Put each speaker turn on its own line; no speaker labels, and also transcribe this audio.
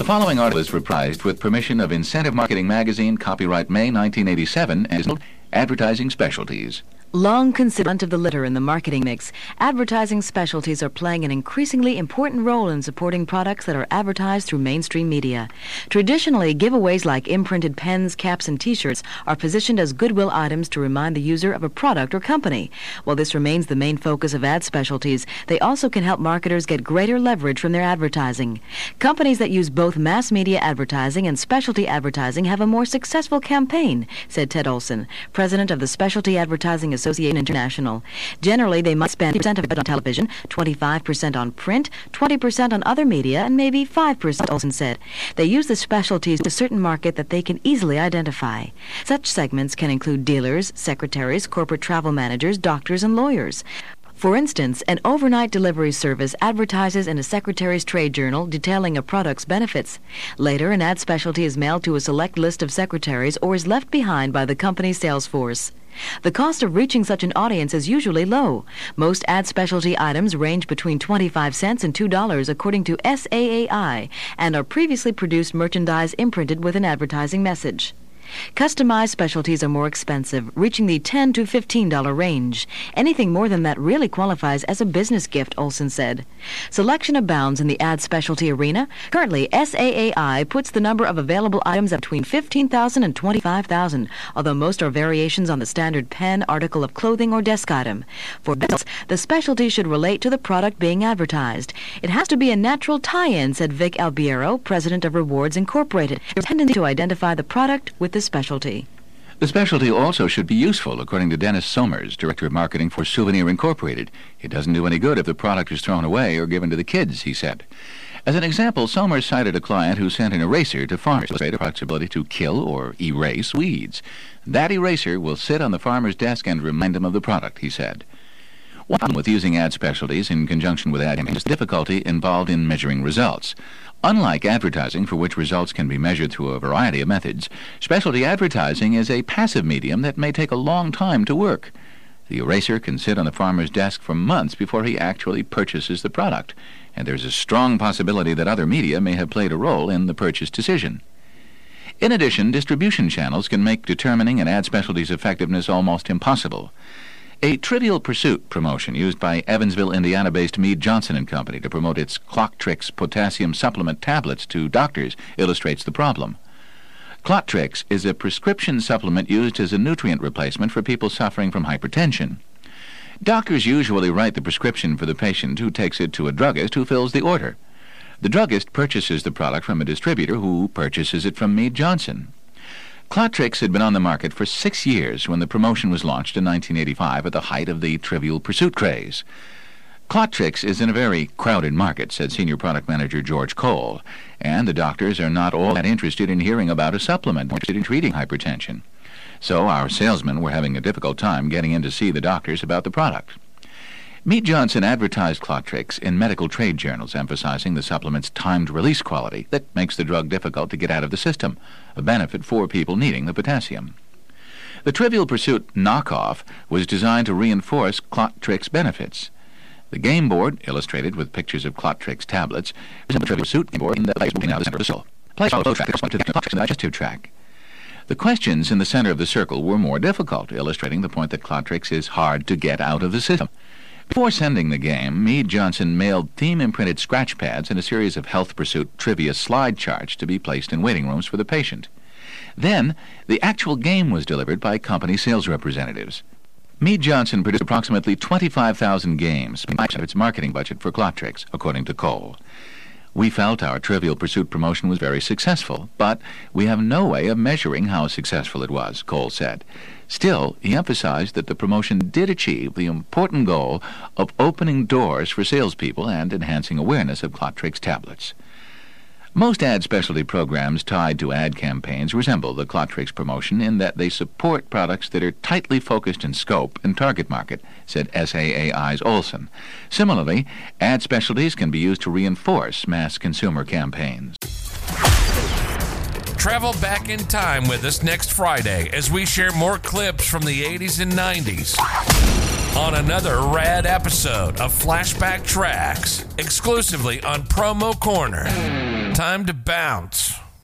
The following article is reprised with permission of Incentive Marketing Magazine, copyright May 1987, and is Advertising Specialties.
Long considered of the litter in the marketing mix, advertising specialties are playing an increasingly important role in supporting products that are advertised through mainstream media. Traditionally, giveaways like imprinted pens, caps, and t-shirts are positioned as goodwill items to remind the user of a product or company. While this remains the main focus of ad specialties, they also can help marketers get greater leverage from their advertising. Companies that use both mass media advertising and specialty advertising have a more successful campaign, said Ted Olson, president of the Specialty Advertising Association International. Generally, they must spend 10% of it on television, 25% on print, 20% on other media, and maybe 5%, Olson said. They use the specialties to a certain market that they can easily identify. Such segments can include dealers, secretaries, corporate travel managers, doctors, and lawyers. For instance, an overnight delivery service advertises in a secretary's trade journal detailing a product's benefits. Later, an ad specialty is mailed to a select list of secretaries or is left behind by the company's sales force. The cost of reaching such an audience is usually low. Most ad specialty items range between 25 cents and $2 according to SAAI and are previously produced merchandise imprinted with an advertising message. Customized specialties are more expensive, reaching the 10 to $15 range. Anything more than that really qualifies as a business gift, Olson said. Selection abounds in the ad specialty arena. Currently, SAAI puts the number of available items at between 15,000 and 25,000, although most are variations on the standard pen, article of clothing, or desk item. For business, the specialty should relate to the product being advertised. It has to be a natural tie-in, said Vic Albiero, president of Rewards Incorporated. Tendency to identify the product with the specialty.
The specialty also should be useful, according to Dennis Somers, Director of Marketing for Souvenir Incorporated. It doesn't do any good if the product is thrown away or given to the kids, he said. As an example, Somers cited a client who sent an eraser to farmers to illustrate a product's ability to kill or erase weeds. That eraser will sit on the farmer's desk and remind him of the product, he said. One problem with using ad specialties in conjunction with ad campaigns is the difficulty involved in measuring results. Unlike advertising, for which results can be measured through a variety of methods, specialty advertising is a passive medium that may take a long time to work. The eraser can sit on the farmer's desk for months before he actually purchases the product, and there's a strong possibility that other media may have played a role in the purchase decision. In addition, distribution channels can make determining an ad specialty's effectiveness almost impossible. A Trivial Pursuit promotion used by Evansville, Indiana-based Mead Johnson and Company to promote its Klotrix potassium supplement tablets to doctors illustrates the problem. Klotrix is a prescription supplement used as a nutrient replacement for people suffering from hypertension. Doctors usually write the prescription for the patient who takes it to a druggist who fills the order. The druggist purchases the product from a distributor who purchases it from Mead Johnson. Klotrix had been on the market for six years when the promotion was launched in 1985 at the height of the Trivial Pursuit craze. Clottrix is in a very crowded market, said Senior Product Manager George Cole, and the doctors are not all that interested in hearing about a supplement, interested in treating hypertension. So our salesmen were having a difficult time getting in to see the doctors about the product. Mead Johnson advertised Klotrix in medical trade journals, emphasizing the supplement's timed release quality that makes the drug difficult to get out of the system, a benefit for people needing the potassium. The Trivial Pursuit knockoff was designed to reinforce Klotrix benefits. The game board, illustrated with pictures of Klotrix tablets, is the Trivial Pursuit game board in the out the center of the circle. Place follow track to the digestive track. The questions in the center of the circle were more difficult, illustrating the point that Klotrix is hard to get out of the system. Before sending the game, Mead Johnson mailed theme-imprinted scratch pads and a series of health pursuit trivia slide charts to be placed in waiting rooms for the patient. Then, the actual game was delivered by company sales representatives. Mead Johnson produced approximately 25,000 games, much of its marketing budget for Klotrix, according to Cole. We felt our Trivial Pursuit promotion was very successful, but we have no way of measuring how successful it was, Cole said. Still, he emphasized that the promotion did achieve the important goal of opening doors for salespeople and enhancing awareness of Klotrix tablets. Most ad specialty programs tied to ad campaigns resemble the Klotrix promotion in that they support products that are tightly focused in scope and target market, said SAAI's Olson. Similarly, ad specialties can be used to reinforce mass consumer campaigns.
Travel back in time with us next Friday as we share more clips from the 80s and 90s on another rad episode of Flashback Tracks exclusively on Promo Corner. Time to bounce.